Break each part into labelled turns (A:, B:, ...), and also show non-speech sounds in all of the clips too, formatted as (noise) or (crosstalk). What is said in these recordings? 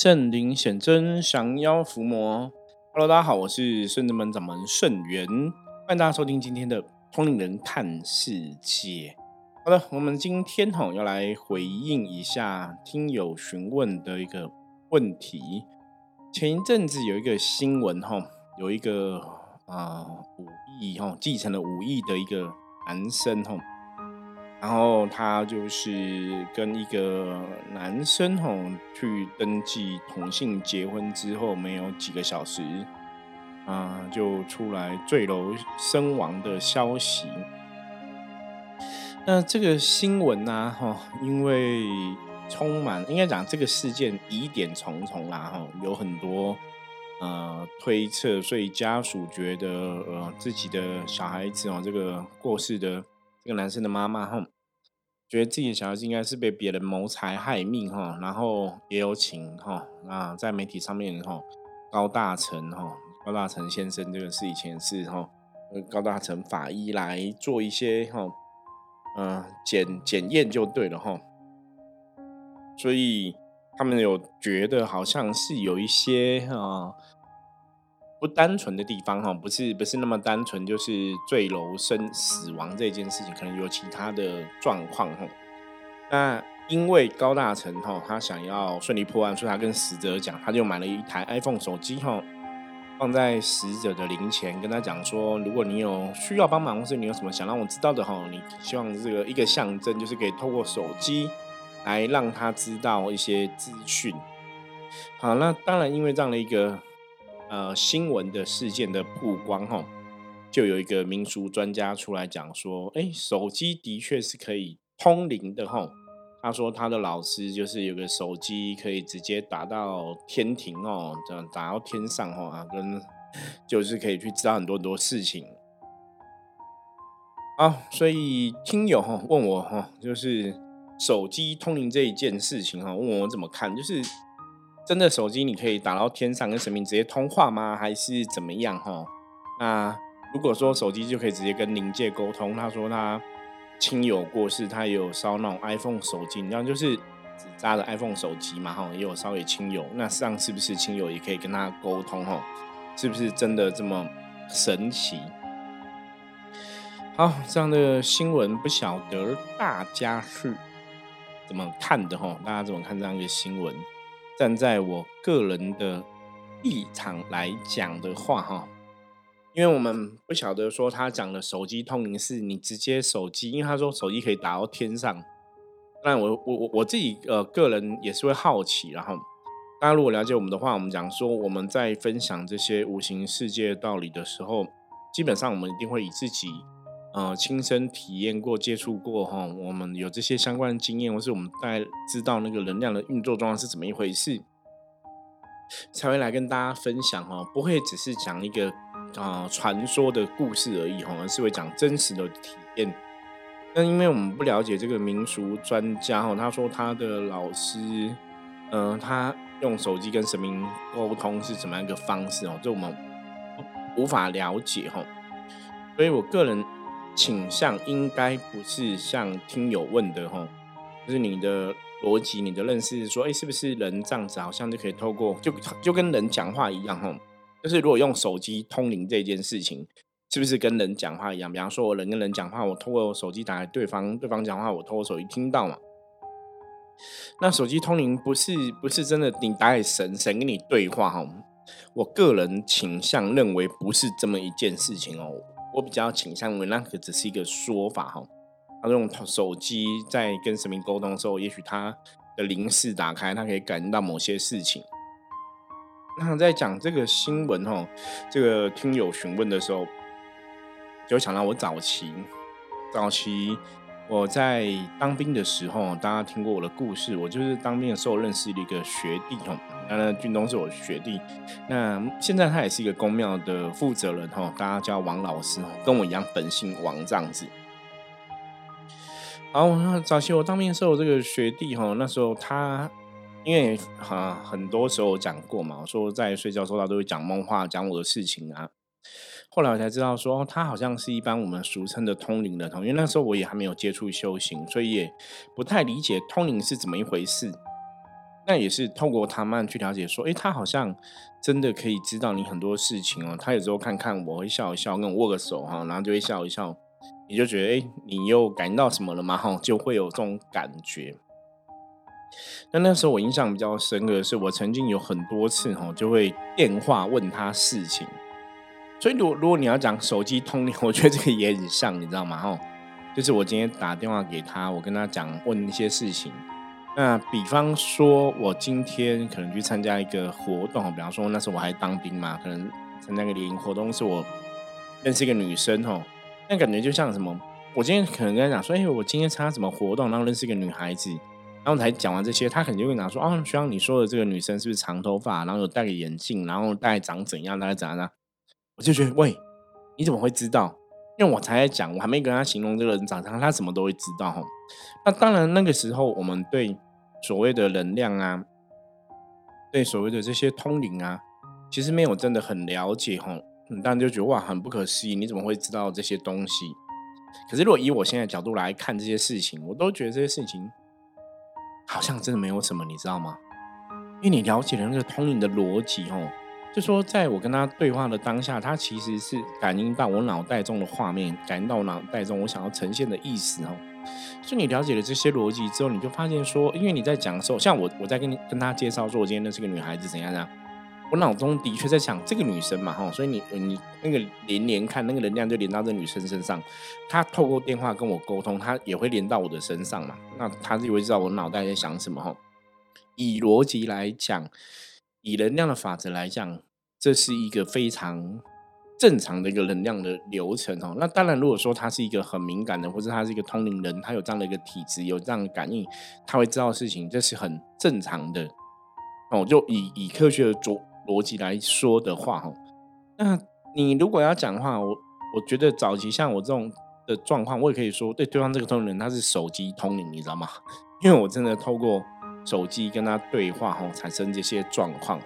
A: 圣灵显真，降妖伏魔。Hello，大家好，我是圣子门掌门圣元，欢迎大家收听今天的通灵人看世界。好的，我们今天哈要来回应一下听友询问的一个问题。前一阵子有一个新闻哈，有一个啊武艺哈继承了武艺的一个男生哈。然后他就是跟一个男生吼去登记同性结婚之后，没有几个小时，啊，就出来坠楼身亡的消息。那这个新闻呢，哈，因为充满应该讲这个事件疑点重重啦，哈，有很多呃推测，所以家属觉得呃自己的小孩子哦，这个过世的。这个男生的妈妈哈，觉得自己的小孩子应该是被别人谋财害命哈，然后也有请哈啊，在媒体上面哈，高大成哈，高大成先生这个是以前是哈，高大成法医来做一些哈，嗯检检验就对了哈，所以他们有觉得好像是有一些啊。不单纯的地方哈，不是不是那么单纯，就是坠楼身死亡这件事情，可能有其他的状况哈。那因为高大成哈，他想要顺利破案，所以他跟死者讲，他就买了一台 iPhone 手机哈，放在死者的灵前，跟他讲说，如果你有需要帮忙，或是你有什么想让我知道的哈，你希望这个一个象征，就是可以透过手机来让他知道一些资讯。好，那当然因为这样的一个。呃，新闻的事件的曝光哈，就有一个民俗专家出来讲说，哎，手机的确是可以通灵的哈。他说他的老师就是有个手机可以直接打到天庭哦，这样打到天上哈，跟就是可以去知道很多很多事情。好，所以听友哈问我哈，就是手机通灵这一件事情哈，问我怎么看，就是。真的手机你可以打到天上跟神明直接通话吗？还是怎么样？哈，那如果说手机就可以直接跟灵界沟通，他说他亲友过世，他也有烧那种 iPhone 手机，你知道就是只扎的 iPhone 手机嘛？哈，也有烧给亲友，那上是不是亲友也可以跟他沟通？哈，是不是真的这么神奇？好，这样的新闻不晓得大家是怎么看的？哈，大家怎么看这样一个新闻？站在我个人的立场来讲的话，哈，因为我们不晓得说他讲的手机通灵是你直接手机，因为他说手机可以打到天上。那我我我我自己呃个人也是会好奇，然后大家如果了解我们的话，我们讲说我们在分享这些无形世界道理的时候，基本上我们一定会以自己。呃，亲身体验过、接触过哈，我们有这些相关的经验，或是我们大概知道那个能量的运作状况是怎么一回事，才会来跟大家分享哈，不会只是讲一个啊传说的故事而已哈，而是会讲真实的体验。那因为我们不了解这个民俗专家哈，他说他的老师，嗯，他用手机跟神明沟通是怎么样一个方式哦，这我们无法了解哈，所以我个人。倾向应该不是像听友问的哈，就是你的逻辑、你的认识说，哎，是不是人这样子好像就可以透过就就跟人讲话一样哈？就是如果用手机通灵这件事情，是不是跟人讲话一样？比方说，我人跟人讲话，我透过手机打给对方，对方讲话，我透过手机听到嘛？那手机通灵不是不是真的你打给神，神跟你对话哈？我个人倾向认为不是这么一件事情哦。我比较倾向于那个只是一个说法哈，他用手机在跟神明沟通的时候，也许他的灵视打开，他可以感应到某些事情。那在讲这个新闻哈，这个听友询问的时候，就想到我早期，早期。我在当兵的时候，大家听过我的故事。我就是当兵的时候认识了一个学弟哦，那俊东是我学弟。那现在他也是一个公庙的负责人哈，大家叫王老师跟我一样本姓王这样子。好，早期我当兵的时候，这个学弟哈，那时候他因为哈很多时候讲过嘛，说在睡觉时候他都会讲梦话，讲我的事情啊。后来我才知道，说他好像是一般我们俗称的通灵的，因为那时候我也还没有接触修行，所以也不太理解通灵是怎么一回事。那也是透过他们去了解，说，哎，他好像真的可以知道你很多事情哦。他有时候看看我会笑一笑，跟我握个手哈，然后就会笑一笑，你就觉得，哎，你又感应到什么了吗？哈，就会有这种感觉。那那时候我印象比较深刻的是，我曾经有很多次哈，就会电话问他事情。所以，如如果你要讲手机通灵，(laughs) 我觉得这个也很像，你知道吗？哈，就是我今天打电话给他，我跟他讲问一些事情。那比方说，我今天可能去参加一个活动，比方说那时候我还当兵嘛，可能参加个联营活动，是我认识一个女生哦，那感觉就像什么？我今天可能跟他讲说，哎，我今天参加什么活动，然后认识一个女孩子，然后才讲完这些，她肯定会拿说，啊，徐阳，你说的这个女生是不是长头发，然后有戴个眼镜，然后大概长怎样，大概怎样？我就觉得，喂，你怎么会知道？因为我才在讲，我还没跟他形容这个人长相，他什么都会知道哈。那当然，那个时候我们对。所谓的能量啊，对所谓的这些通灵啊，其实没有真的很了解哈，当然就觉得哇，很不可思议，你怎么会知道这些东西？可是如果以我现在角度来看这些事情，我都觉得这些事情好像真的没有什么，你知道吗？因为你了解了那个通灵的逻辑哦，就说在我跟他对话的当下，他其实是感应到我脑袋中的画面，感应到我脑袋中我想要呈现的意思哦。所以你了解了这些逻辑之后，你就发现说，因为你在讲的时候，像我，我在跟你跟他介绍说，我今天认识个女孩子怎样怎样，我脑中的确在想这个女生嘛，哈，所以你你那个连连看那个能量就连到这女生身上，她透过电话跟我沟通，她也会连到我的身上嘛，那她就会知道我脑袋在想什么，哈。以逻辑来讲，以能量的法则来讲，这是一个非常。正常的一个能量的流程哦，那当然，如果说他是一个很敏感的，或者他是一个通灵人，他有这样的一个体质，有这样的感应，他会知道事情，这是很正常的哦。就以以科学的逻逻辑来说的话，哈，那你如果要讲的话，我我觉得早期像我这种的状况，我也可以说，对对方这个通灵人他是手机通灵，你知道吗？(laughs) 因为我真的透过手机跟他对话，哈，产生这些状况。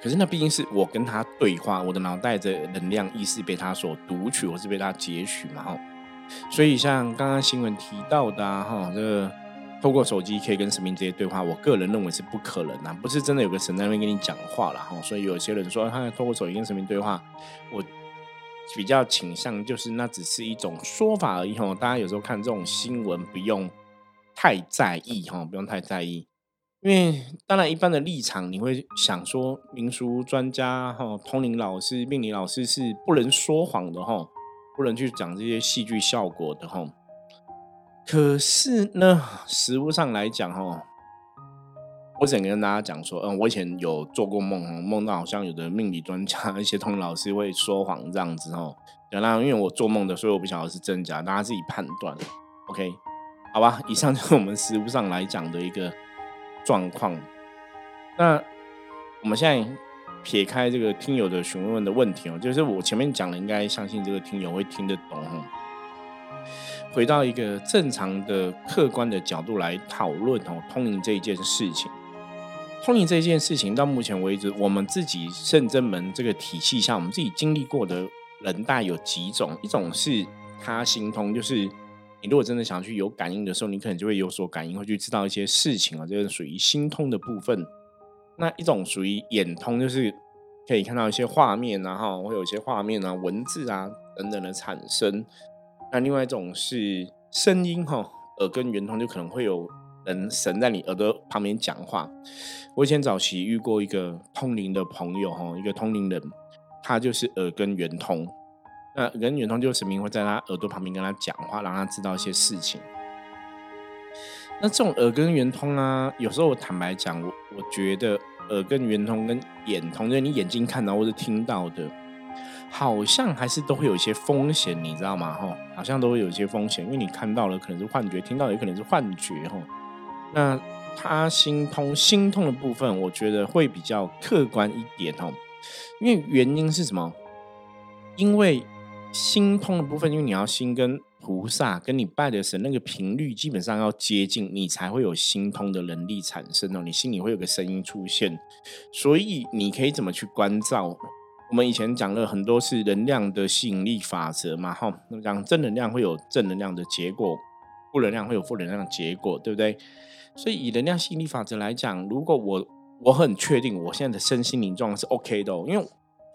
A: 可是那毕竟是我跟他对话，我的脑袋的能量意识被他所读取，或是被他截取嘛，哈。所以像刚刚新闻提到的，哈，这个透过手机可以跟神明直接对话，我个人认为是不可能啊，不是真的有个神在那边跟你讲话了，哈。所以有些人说他透过手机跟神明对话，我比较倾向就是那只是一种说法而已，哈。大家有时候看这种新闻不用太在意，哈，不用太在意。因为当然，一般的立场你会想说，民俗专家哈、通灵老师、命理老师是不能说谎的哈，不能去讲这些戏剧效果的哈。可是呢，实物上来讲哈，我只能跟大家讲说，嗯，我以前有做过梦，梦到好像有的命理专家、一些通灵老师会说谎这样子哈。当然，因为我做梦的，所以我不晓得是真假，大家自己判断。OK，好吧，以上就是我们实物上来讲的一个。状况，那我们现在撇开这个听友的询问的问题哦，就是我前面讲的，应该相信这个听友会听得懂哦。回到一个正常的、客观的角度来讨论哦，通灵这一件事情，通灵这一件事情到目前为止，我们自己圣真门这个体系下，我们自己经历过的人大有几种，一种是他心通，就是。你如果真的想去有感应的时候，你可能就会有所感应，会去知道一些事情啊，这是属于心通的部分。那一种属于眼通，就是可以看到一些画面啊，哈，会有一些画面啊、文字啊等等的产生。那另外一种是声音，哈，耳根圆通，就可能会有人神在你耳朵旁边讲话。我以前早期遇过一个通灵的朋友，哈，一个通灵人，他就是耳根圆通。那人圆通就是神明会在他耳朵旁边跟他讲话，让他知道一些事情。那这种耳根圆通啊，有时候我坦白讲，我我觉得耳根圆通跟眼通，就是你眼睛看到或者听到的，好像还是都会有一些风险，你知道吗？哈，好像都会有一些风险，因为你看到了可能是幻觉，听到也可能是幻觉，哈。那他心通心通的部分，我觉得会比较客观一点，哦，因为原因是什么？因为心通的部分，因为你要心跟菩萨跟你拜的神那个频率基本上要接近，你才会有心通的能力产生哦。你心里会有个声音出现，所以你可以怎么去关照？我们以前讲了很多是能量的吸引力法则嘛，哈，那么讲正能量会有正能量的结果，负能量会有负能量的结果，对不对？所以以能量吸引力法则来讲，如果我我很确定我现在的身心灵状况是 OK 的，因为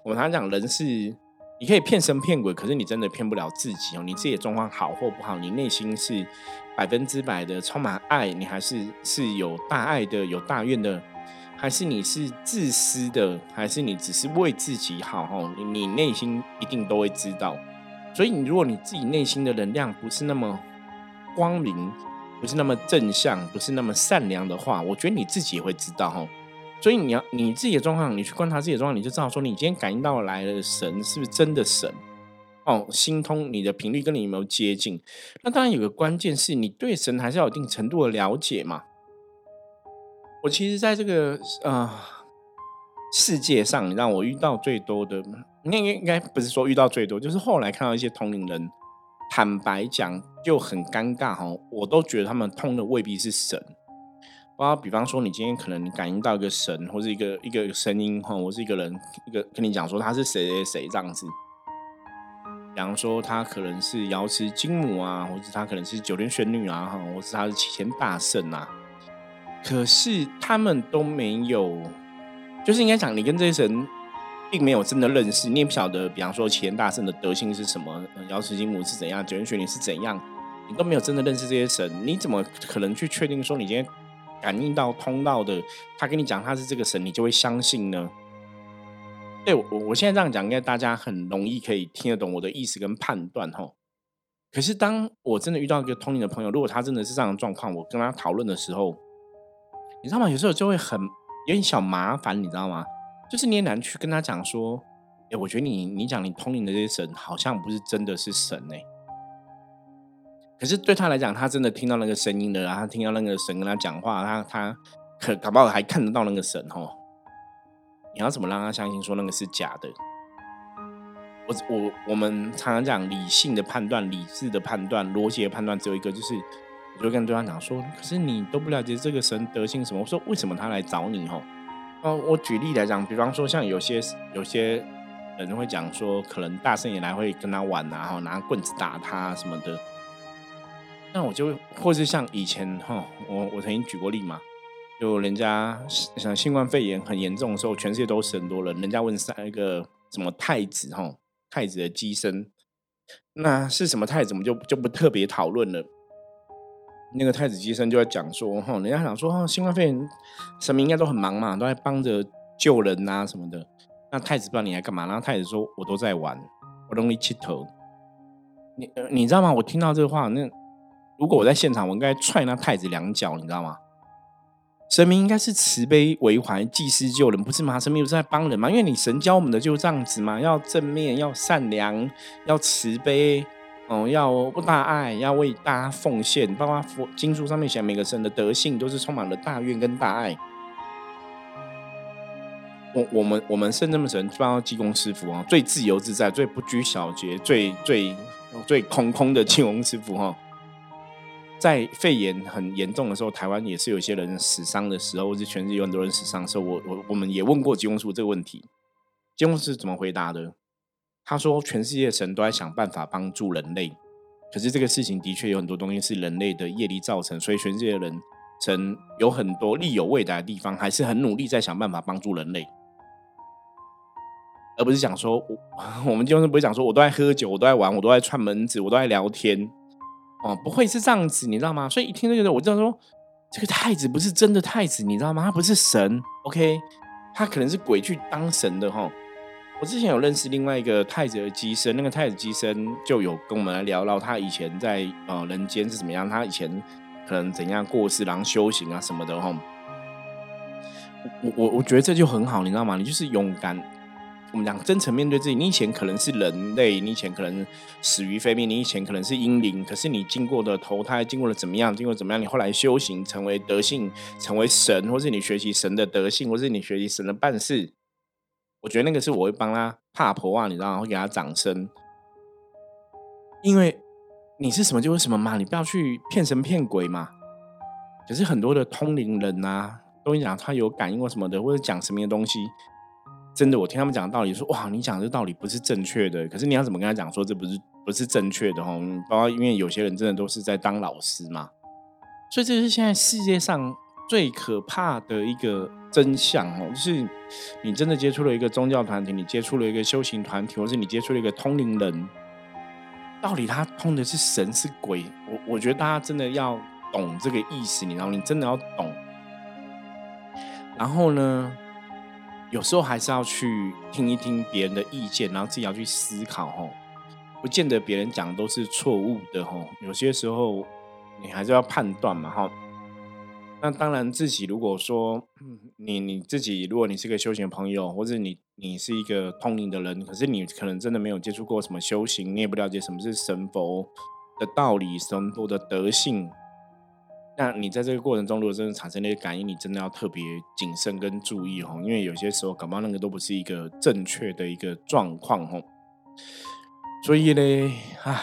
A: 我常常讲人是你可以骗神骗鬼，可是你真的骗不了自己哦。你自己的状况好或不好，你内心是百分之百的充满爱，你还是是有大爱的、有大愿的，还是你是自私的，还是你只是为自己好？哦，你你内心一定都会知道。所以你如果你自己内心的能量不是那么光明，不是那么正向，不是那么善良的话，我觉得你自己也会知道哈。所以你要你自己的状况，你去观察自己的状况，你就知道说，你今天感应到来的神是不是真的神哦？心通你的频率跟你有没有接近？那当然有个关键是你对神还是要有一定程度的了解嘛。我其实在这个呃世界上，让我遇到最多的，应该应该不是说遇到最多，就是后来看到一些同龄人，坦白讲就很尴尬哈。我都觉得他们通的未必是神。啊比方说，你今天可能感应到一个神，或者一个一个声音哈，我是一个人，一个跟你讲说他是谁谁谁这样子。比方说，他可能是瑶池金母啊，或者他可能是九天玄女啊，哈，或是他是齐天大圣啊。可是他们都没有，就是应该讲，你跟这些神并没有真的认识，你也不晓得，比方说齐天大圣的德性是什么，瑶池金母是怎样，九天玄女是怎样，你都没有真的认识这些神，你怎么可能去确定说你今天？感应到通道的，他跟你讲他是这个神，你就会相信呢。对我，我现在这样讲，应该大家很容易可以听得懂我的意思跟判断哈。可是当我真的遇到一个通灵的朋友，如果他真的是这样的状况，我跟他讨论的时候，你知道吗？有时候就会很有点小麻烦，你知道吗？就是你也难去跟他讲说，哎，我觉得你你讲你通灵的这些神，好像不是真的是神哎。可是对他来讲，他真的听到那个声音了，然后他听到那个神跟他讲话，他他可搞不好还看得到那个神哦。你要怎么让他相信说那个是假的？我我我们常常讲理性的判断、理智的判断、逻辑的判断，只有一个，就是我就跟对方讲说，可是你都不了解这个神德性什么？我说为什么他来找你？哦，哦，我举例来讲，比方说像有些有些人会讲说，可能大圣也来会跟他玩啊，然后拿棍子打他什么的。那我就，或是像以前哈，我我曾经举过例嘛，就人家像新冠肺炎很严重的时候，全世界都死很多人，人家问三个什么太子哈，太子的机身，那是什么太子，我们就就不特别讨论了。那个太子机身就在讲说哈，人家想说哈，新冠肺炎神明应该都很忙嘛，都在帮着救人呐什么的。那太子不知道你来干嘛，然后太子说我都在玩，我容易气头。你你知道吗？我听到这话那。如果我在现场，我应该踹那太子两脚，你知道吗？神明应该是慈悲为怀、济世救人，不是吗？神明不是在帮人吗？因为你神教我们的就是这样子嘛，要正面、要善良、要慈悲，哦，要不大爱，要为大家奉献。包括佛经书上面写，每个神的德性都是充满了大愿跟大爱。我我们我们圣这么神，包括济公师傅啊，最自由自在、最不拘小节、最最最空空的济公师傅哈。在肺炎很严重的时候，台湾也是有些人死伤的时候，或者全世界有很多人死伤的时候，我我我们也问过金公叔这个问题，金公是怎么回答的？他说，全世界神都在想办法帮助人类，可是这个事情的确有很多东西是人类的业力造成，所以全世界的人神有很多力有未逮的地方，还是很努力在想办法帮助人类，而不是讲说，我 (laughs) 我们金公不会讲说，我都在喝酒，我都在玩，我都在串门子，我都在聊天。哦，不会是这样子，你知道吗？所以一听这个，我就说，这个太子不是真的太子，你知道吗？他不是神，OK，他可能是鬼去当神的哈。我之前有认识另外一个太子的机身，那个太子机身就有跟我们来聊聊他以前在呃人间是怎么样，他以前可能怎样过世，然后修行啊什么的哈。我我我觉得这就很好，你知道吗？你就是勇敢。我们讲真诚面对自己，你以前可能是人类，你以前可能死于非命，你以前可能是阴灵，可是你经过的投胎，经过了怎么样，经过怎么样，你后来修行成为德性，成为神，或是你学习神的德性，或是你学习神的办事，我觉得那个是我会帮他怕婆啊，你知道吗？会给他掌声，因为你是什么就是什么嘛，你不要去骗神骗鬼嘛。可是很多的通灵人啊，都讲他有感应或什么的，或者讲什么的东西。真的，我听他们讲道理，说哇，你讲这道理不是正确的。可是你要怎么跟他讲说这不是不是正确的哦？包括因为有些人真的都是在当老师嘛，所以这是现在世界上最可怕的一个真相哦，就是你真的接触了一个宗教团体，你接触了一个修行团体，或是你接触了一个通灵人，到底他通的是神是鬼？我我觉得大家真的要懂这个意思，你知道，你真的要懂。然后呢，有时候还是要去听一听别人的意见，然后自己要去思考哦。不见得别人讲都是错误的哦，有些时候你还是要判断嘛哈。那当然，自己如果说你你自己，如果你是个修行朋友，或者你你是一个通灵的人，可是你可能真的没有接触过什么修行，你也不了解什么是神佛的道理、神佛的德性。那你在这个过程中，如果真的产生那些感应，你真的要特别谨慎跟注意哈，因为有些时候，感冒那个都不是一个正确的一个状况哈。所以呢，唉，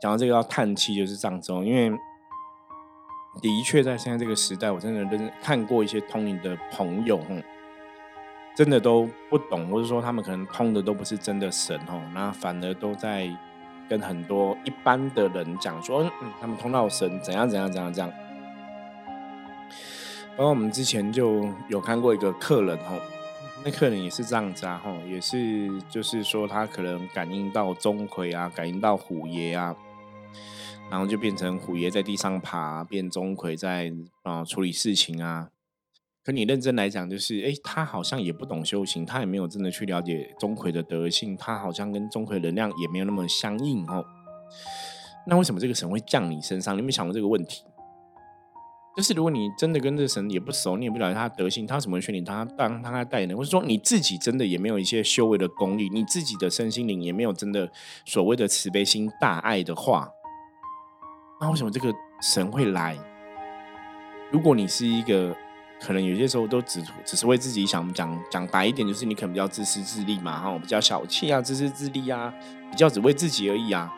A: 讲到这个要叹气，就是这样子哦。因为的确在现在这个时代，我真的认看过一些通灵的朋友，哦，真的都不懂，或者说他们可能通的都不是真的神哦，那反而都在跟很多一般的人讲说，嗯，他们通到神怎样怎样怎样这样。包括我们之前就有看过一个客人哦。那客人也是这样子啊，吼，也是就是说他可能感应到钟馗啊，感应到虎爷啊，然后就变成虎爷在地上爬，变钟馗在啊处理事情啊。可你认真来讲，就是哎，他好像也不懂修行，他也没有真的去了解钟馗的德性，他好像跟钟馗能量也没有那么相应哦。那为什么这个神会降你身上？你有没有想过这个问题？就是如果你真的跟这个神也不熟，你也不了解他的德性，他怎么劝你他当他带人，或者说你自己真的也没有一些修为的功力，你自己的身心灵也没有真的所谓的慈悲心大爱的话，那为什么这个神会来？如果你是一个可能有些时候都只只是为自己想讲讲白一点，就是你可能比较自私自利嘛，哈，比较小气啊，自私自利啊，比较只为自己而已啊。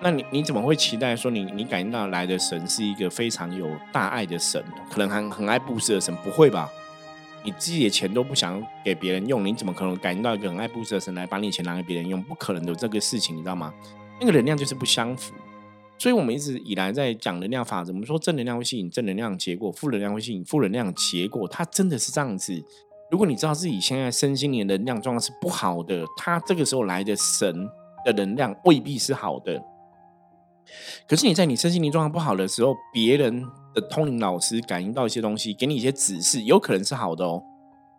A: 那你你怎么会期待说你你感应到来的神是一个非常有大爱的神，可能很很爱布施的神？不会吧？你自己的钱都不想给别人用，你怎么可能感应到一个很爱布施的神来把你钱拿给别人用？不可能有这个事情，你知道吗？那个能量就是不相符。所以我们一直以来在讲能量法则，我们说正能量会吸引正能量结果，负能量会吸引负能量结果，它真的是这样子。如果你知道自己现在身心灵能量状况是不好的，它这个时候来的神的能量未必是好的。可是你在你身心灵状况不好的时候，别人的通灵老师感应到一些东西，给你一些指示，有可能是好的哦。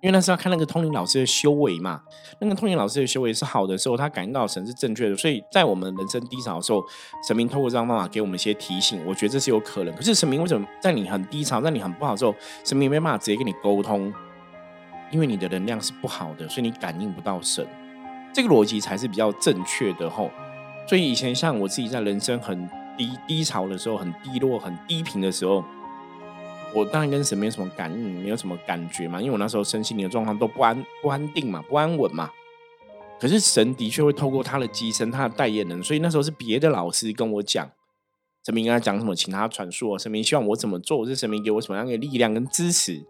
A: 因为那是要看那个通灵老师的修为嘛。那个通灵老师的修为是好的时候，他感应到神是正确的。所以在我们人生低潮的时候，神明透过这样方法给我们一些提醒，我觉得这是有可能。可是神明为什么在你很低潮、在你很不好的时候，神明没办法直接跟你沟通？因为你的能量是不好的，所以你感应不到神。这个逻辑才是比较正确的吼。所以以前像我自己在人生很低低潮的时候，很低落、很低频的时候，我当然跟神没有什么感应，没有什么感觉嘛，因为我那时候身心灵的状况都不安、不安定嘛，不安稳嘛。可是神的确会透过他的机身、他的代言人，所以那时候是别的老师跟我讲，神明跟他讲什么，请他传述，神明希望我怎么做，是神明给我什么样的力量跟支持。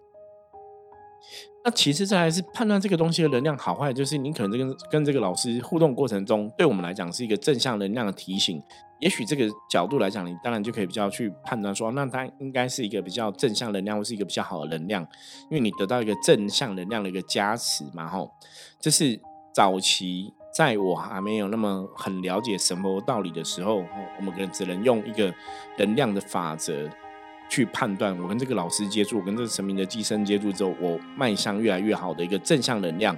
A: 那其实这还是判断这个东西的能量好坏，就是你可能这个跟这个老师互动过程中，对我们来讲是一个正向能量的提醒。也许这个角度来讲，你当然就可以比较去判断说，那它应该是一个比较正向能量，或是一个比较好的能量，因为你得到一个正向能量的一个加持嘛。吼，这是早期在我还没有那么很了解什么道理的时候，我们可能只能用一个能量的法则。去判断我跟这个老师接触，我跟这个神明的寄生接触之后，我迈向越来越好的一个正向能量。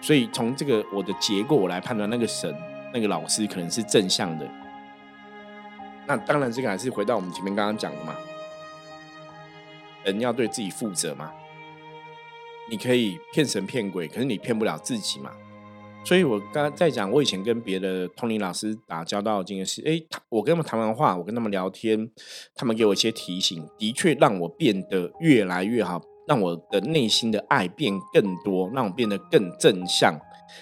A: 所以从这个我的结果我来判断，那个神、那个老师可能是正向的。那当然，这个还是回到我们前面刚刚讲的嘛，人要对自己负责嘛。你可以骗神骗鬼，可是你骗不了自己嘛。所以，我刚刚在讲，我以前跟别的通灵老师打交道的经验是：哎，我跟他们谈完话，我跟他们聊天，他们给我一些提醒，的确让我变得越来越好，让我的内心的爱变更多，让我变得更正向，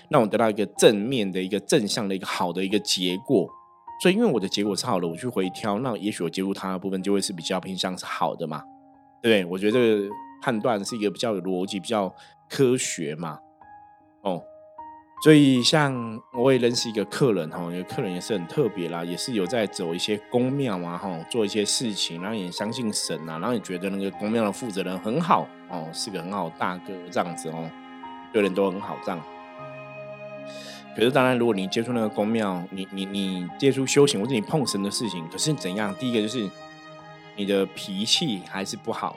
A: 让我得到一个正面的一个正向的一个好的一个结果。所以，因为我的结果是好的，我去回挑，那也许我接入他的部分就会是比较偏向是好的嘛？对我觉得判断是一个比较有逻辑、比较科学嘛？哦。所以，像我也认识一个客人哈，有个客人也是很特别啦，也是有在走一些宫庙啊哈，做一些事情，然后也相信神啊，然后也觉得那个宫庙的负责人很好哦，是个很好大哥这样子哦，对人都很好这样。可是，当然，如果你接触那个宫庙，你你你接触修行或者你碰神的事情，可是怎样？第一个就是你的脾气还是不好，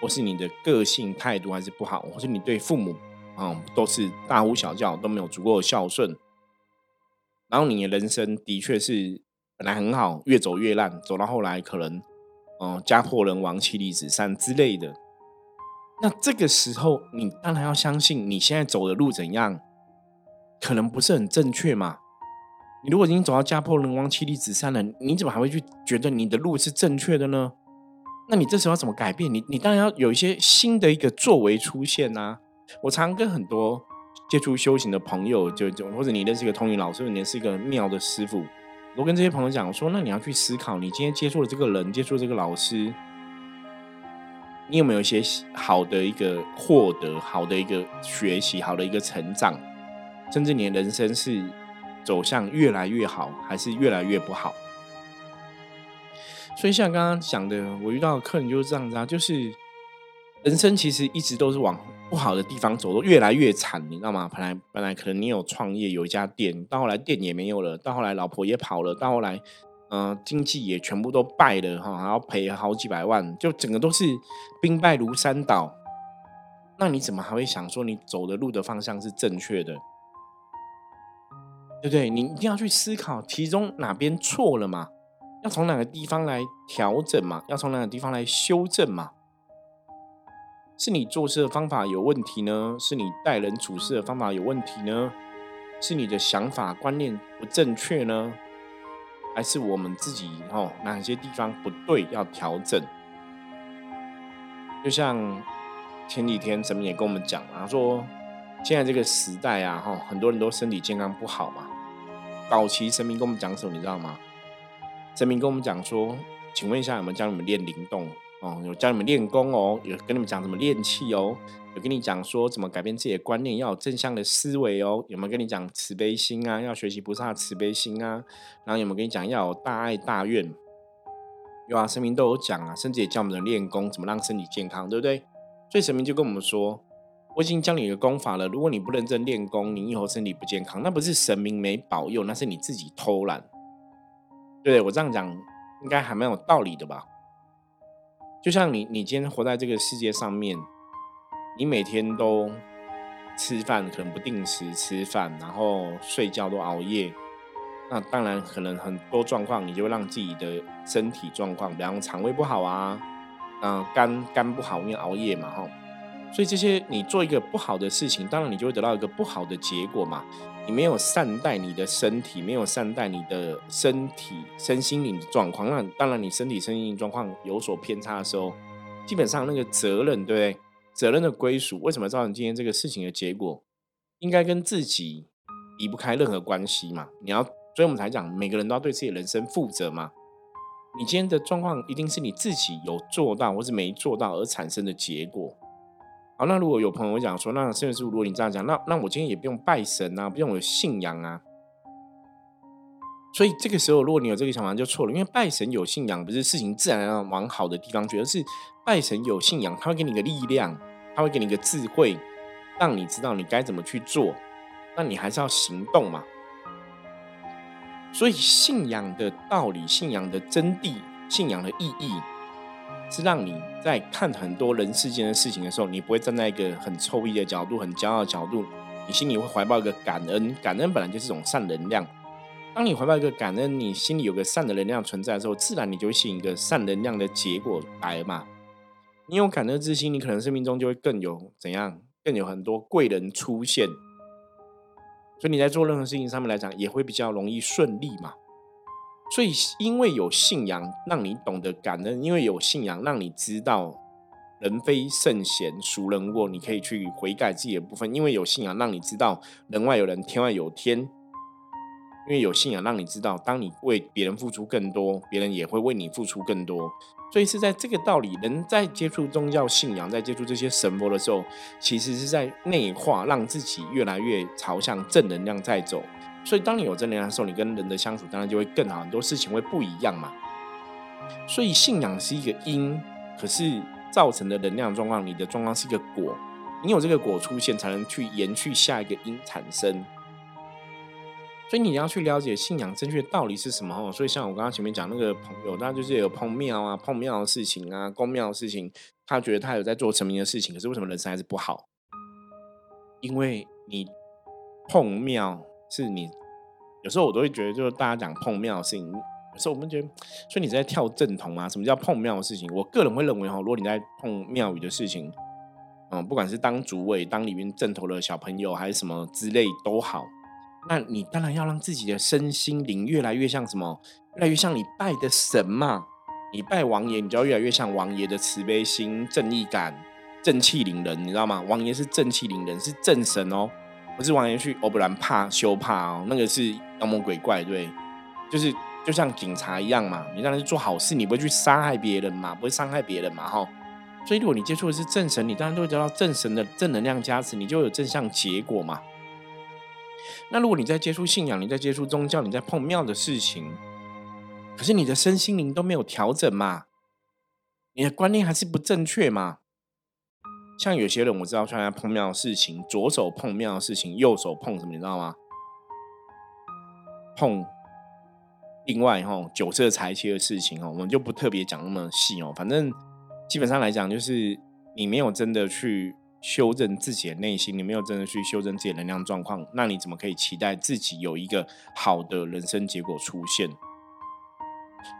A: 或是你的个性态度还是不好，或是你对父母。啊，都是大呼小叫，都没有足够的孝顺。然后你的人生的确是本来很好，越走越烂，走到后来可能，嗯，家破人亡、妻离子散之类的。那这个时候，你当然要相信你现在走的路怎样，可能不是很正确嘛。你如果已经走到家破人亡、妻离子散了，你怎么还会去觉得你的路是正确的呢？那你这时候要怎么改变？你你当然要有一些新的一个作为出现呐。我常跟很多接触修行的朋友，就就或者你认识一个通灵老师，你是一个庙的师傅，我跟这些朋友讲我说，那你要去思考，你今天接触的这个人，接触这个老师，你有没有一些好的一个获得，好的一个学习，好的一个成长，甚至你的人生是走向越来越好，还是越来越不好？所以像刚刚讲的，我遇到的客人就是这样子啊，就是人生其实一直都是往。不好的地方走，都越来越惨，你知道吗？本来本来可能你有创业，有一家店，到后来店也没有了，到后来老婆也跑了，到后来，嗯，经济也全部都败了哈，还要赔好几百万，就整个都是兵败如山倒。那你怎么还会想说你走的路的方向是正确的？对不对？你一定要去思考其中哪边错了嘛？要从哪个地方来调整嘛？要从哪个地方来修正嘛？是你做事的方法有问题呢？是你待人处事的方法有问题呢？是你的想法观念不正确呢？还是我们自己哦哪些地方不对要调整？就像前几天神明也跟我们讲啊，说现在这个时代啊，哈，很多人都身体健康不好嘛。早期神明跟我们讲什么，你知道吗？神明跟我们讲说，请问一下有没有教你们练灵动？哦，有教你们练功哦，有跟你们讲怎么练气哦，有跟你讲说怎么改变自己的观念，要有正向的思维哦。有没有跟你讲慈悲心啊？要学习菩萨慈悲心啊？然后有没有跟你讲要有大爱大愿？有啊，神明都有讲啊，甚至也教我们练功，怎么让身体健康，对不对？所以神明就跟我们说，我已经教你一个功法了，如果你不认真练功，你以后身体不健康，那不是神明没保佑，那是你自己偷懒。对我这样讲应该还蛮有道理的吧？就像你，你今天活在这个世界上面，你每天都吃饭可能不定时吃饭，然后睡觉都熬夜，那当然可能很多状况，你就会让自己的身体状况，比方肠胃不好啊，嗯，肝肝不好，因为熬夜嘛，哈。所以这些你做一个不好的事情，当然你就会得到一个不好的结果嘛。你没有善待你的身体，没有善待你的身体身心灵的状况，那当然你身体身心灵状况有所偏差的时候，基本上那个责任，对不对？责任的归属，为什么造成今天这个事情的结果，应该跟自己离不开任何关系嘛？你要，所以我们才讲，每个人都要对自己的人生负责嘛。你今天的状况一定是你自己有做到或是没做到而产生的结果。好，那如果有朋友讲说，那甚至如果你这样讲，那那我今天也不用拜神啊，不用有信仰啊。所以这个时候，如果你有这个想法，就错了。因为拜神有信仰，不是事情自然而然往好的地方去，而是拜神有信仰，他会给你个力量，他会给你个智慧，让你知道你该怎么去做。那你还是要行动嘛。所以信仰的道理、信仰的真谛、信仰的意义。是让你在看很多人世间的事情的时候，你不会站在一个很臭屁的角度、很骄傲的角度，你心里会怀抱一个感恩。感恩本来就是一种善能量。当你怀抱一个感恩，你心里有个善的能量存在的时候，自然你就会吸引一个善能量的结果来嘛。你有感恩之心，你可能生命中就会更有怎样，更有很多贵人出现。所以你在做任何事情上面来讲，也会比较容易顺利嘛。所以，因为有信仰，让你懂得感恩；因为有信仰，让你知道人非圣贤，孰能过？你可以去悔改自己的部分。因为有信仰，让你知道人外有人，天外有天。因为有信仰，让你知道，当你为别人付出更多，别人也会为你付出更多。所以是在这个道理，人在接触宗教信仰，在接触这些神佛的时候，其实是在内化，让自己越来越朝向正能量在走。所以，当你有正能量的时候，你跟人的相处当然就会更好，很多事情会不一样嘛。所以，信仰是一个因，可是造成的能量状况，你的状况是一个果。你有这个果出现，才能去延续下一个因产生。所以你要去了解信仰正确的道理是什么哦。所以像我刚刚前面讲那个朋友，他就是有碰庙啊、碰庙的事情啊、公庙的事情，他觉得他有在做成名的事情，可是为什么人生还是不好？因为你碰庙是你有时候我都会觉得，就是大家讲碰庙的事情，有时候我们觉得，所以你在跳正统啊？什么叫碰庙的事情？我个人会认为哈，如果你在碰庙宇的事情。嗯，不管是当主委、当里面正头的小朋友，还是什么之类都好，那你当然要让自己的身心灵越来越像什么？越来越像你拜的神嘛。你拜王爷，你就要越来越像王爷的慈悲心、正义感、正气凛人，你知道吗？王爷是正气凛人，是正神哦，不是王爷去欧不兰怕羞怕哦，那个是妖魔鬼怪，对，就是就像警察一样嘛，你让人做好事，你不会去杀害别人嘛，不会伤害别人嘛，哈。所以，如果你接触的是正神，你当然都会得到正神的正能量加持，你就有正向结果嘛。那如果你在接触信仰，你在接触宗教，你在碰庙的事情，可是你的身心灵都没有调整嘛，你的观念还是不正确嘛。像有些人我知道，像碰庙的事情，左手碰庙的事情，右手碰什么，你知道吗？碰另外哈九色财气的事情哦，我们就不特别讲那么细哦，反正。基本上来讲，就是你没有真的去修正自己的内心，你没有真的去修正自己的能量状况，那你怎么可以期待自己有一个好的人生结果出现？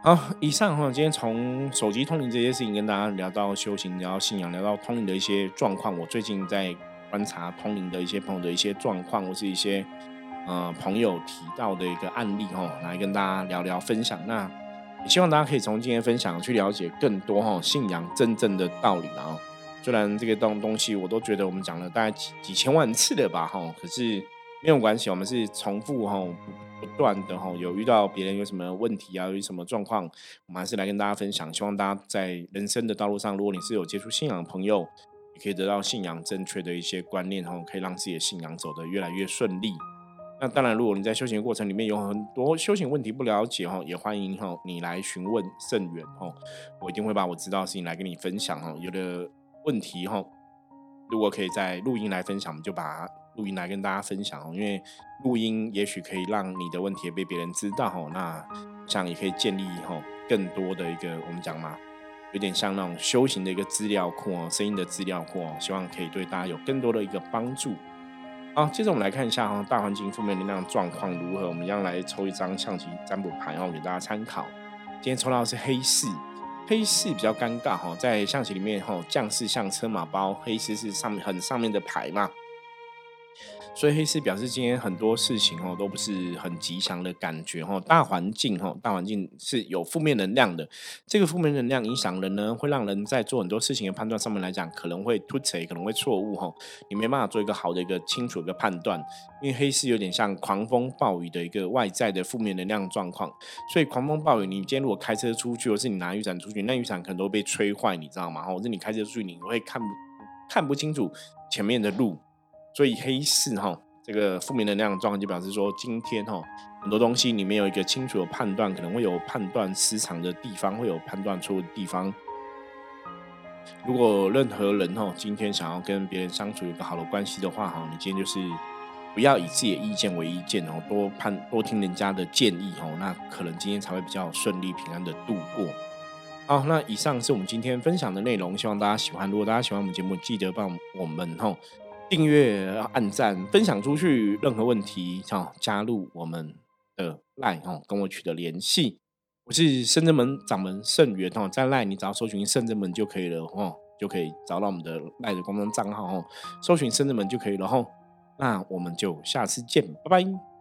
A: 好，以上哈，今天从手机通灵这些事情跟大家聊到修行，聊到信仰，聊到通灵的一些状况。我最近在观察通灵的一些朋友的一些状况，或是一些呃朋友提到的一个案例哈，来跟大家聊聊分享。那也。希望大家可以从今天分享去了解更多哈信仰真正的道理啊！虽然这个东东西我都觉得我们讲了大概几几千万次了吧哈，可是没有关系，我们是重复哈不断的哈，有遇到别人有什么问题啊，有什么状况，我们还是来跟大家分享。希望大家在人生的道路上，如果你是有接触信仰的朋友，也可以得到信仰正确的一些观念哈，可以让自己的信仰走得越来越顺利。那当然，如果你在修行的过程里面有很多修行问题不了解哈，也欢迎哈你来询问圣元哈，我一定会把我知道的事情来跟你分享哈。有的问题哈，如果可以在录音来分享，我们就把录音来跟大家分享哦因为录音也许可以让你的问题被别人知道哦。那这样也可以建立哈更多的一个我们讲嘛，有点像那种修行的一个资料库哦，声音的资料库哦，希望可以对大家有更多的一个帮助。好，接着我们来看一下哈，大环境负面能量状况如何？我们一样来抽一张象棋占卜牌，然后给大家参考。今天抽到的是黑四，黑四比较尴尬哈，在象棋里面哈，将士像车马包，黑四是上面很上面的牌嘛。所以黑狮表示今天很多事情哦都不是很吉祥的感觉哦，大环境哦，大环境是有负面能量的。这个负面能量影响人呢，会让人在做很多事情的判断上面来讲，可能会突锤，可能会错误哈。你没办法做一个好的一个清楚一个判断，因为黑狮有点像狂风暴雨的一个外在的负面能量状况。所以狂风暴雨，你今天如果开车出去，或是你拿雨伞出去，那雨伞可能都被吹坏，你知道吗？或者你开车出去，你会看不看不清楚前面的路。所以黑市哈，这个负面能量状况就表示说，今天哈很多东西你没有一个清楚的判断，可能会有判断失常的地方，会有判断错误的地方。如果任何人哈今天想要跟别人相处有个好的关系的话哈，你今天就是不要以自己的意见为意见哦，多判多听人家的建议哦，那可能今天才会比较顺利平安的度过。好，那以上是我们今天分享的内容，希望大家喜欢。如果大家喜欢我们节目，记得帮我们哈。订阅、按赞、分享出去，任何问题哈，加入我们的 LINE 哦，跟我取得联系。我是圣真门掌门圣元哦，在 LINE 你只要搜寻圣真门就可以了哦，就可以找到我们的 LINE 的官方账号哦，搜寻圣真门就可以了哦。那我们就下次见，拜拜。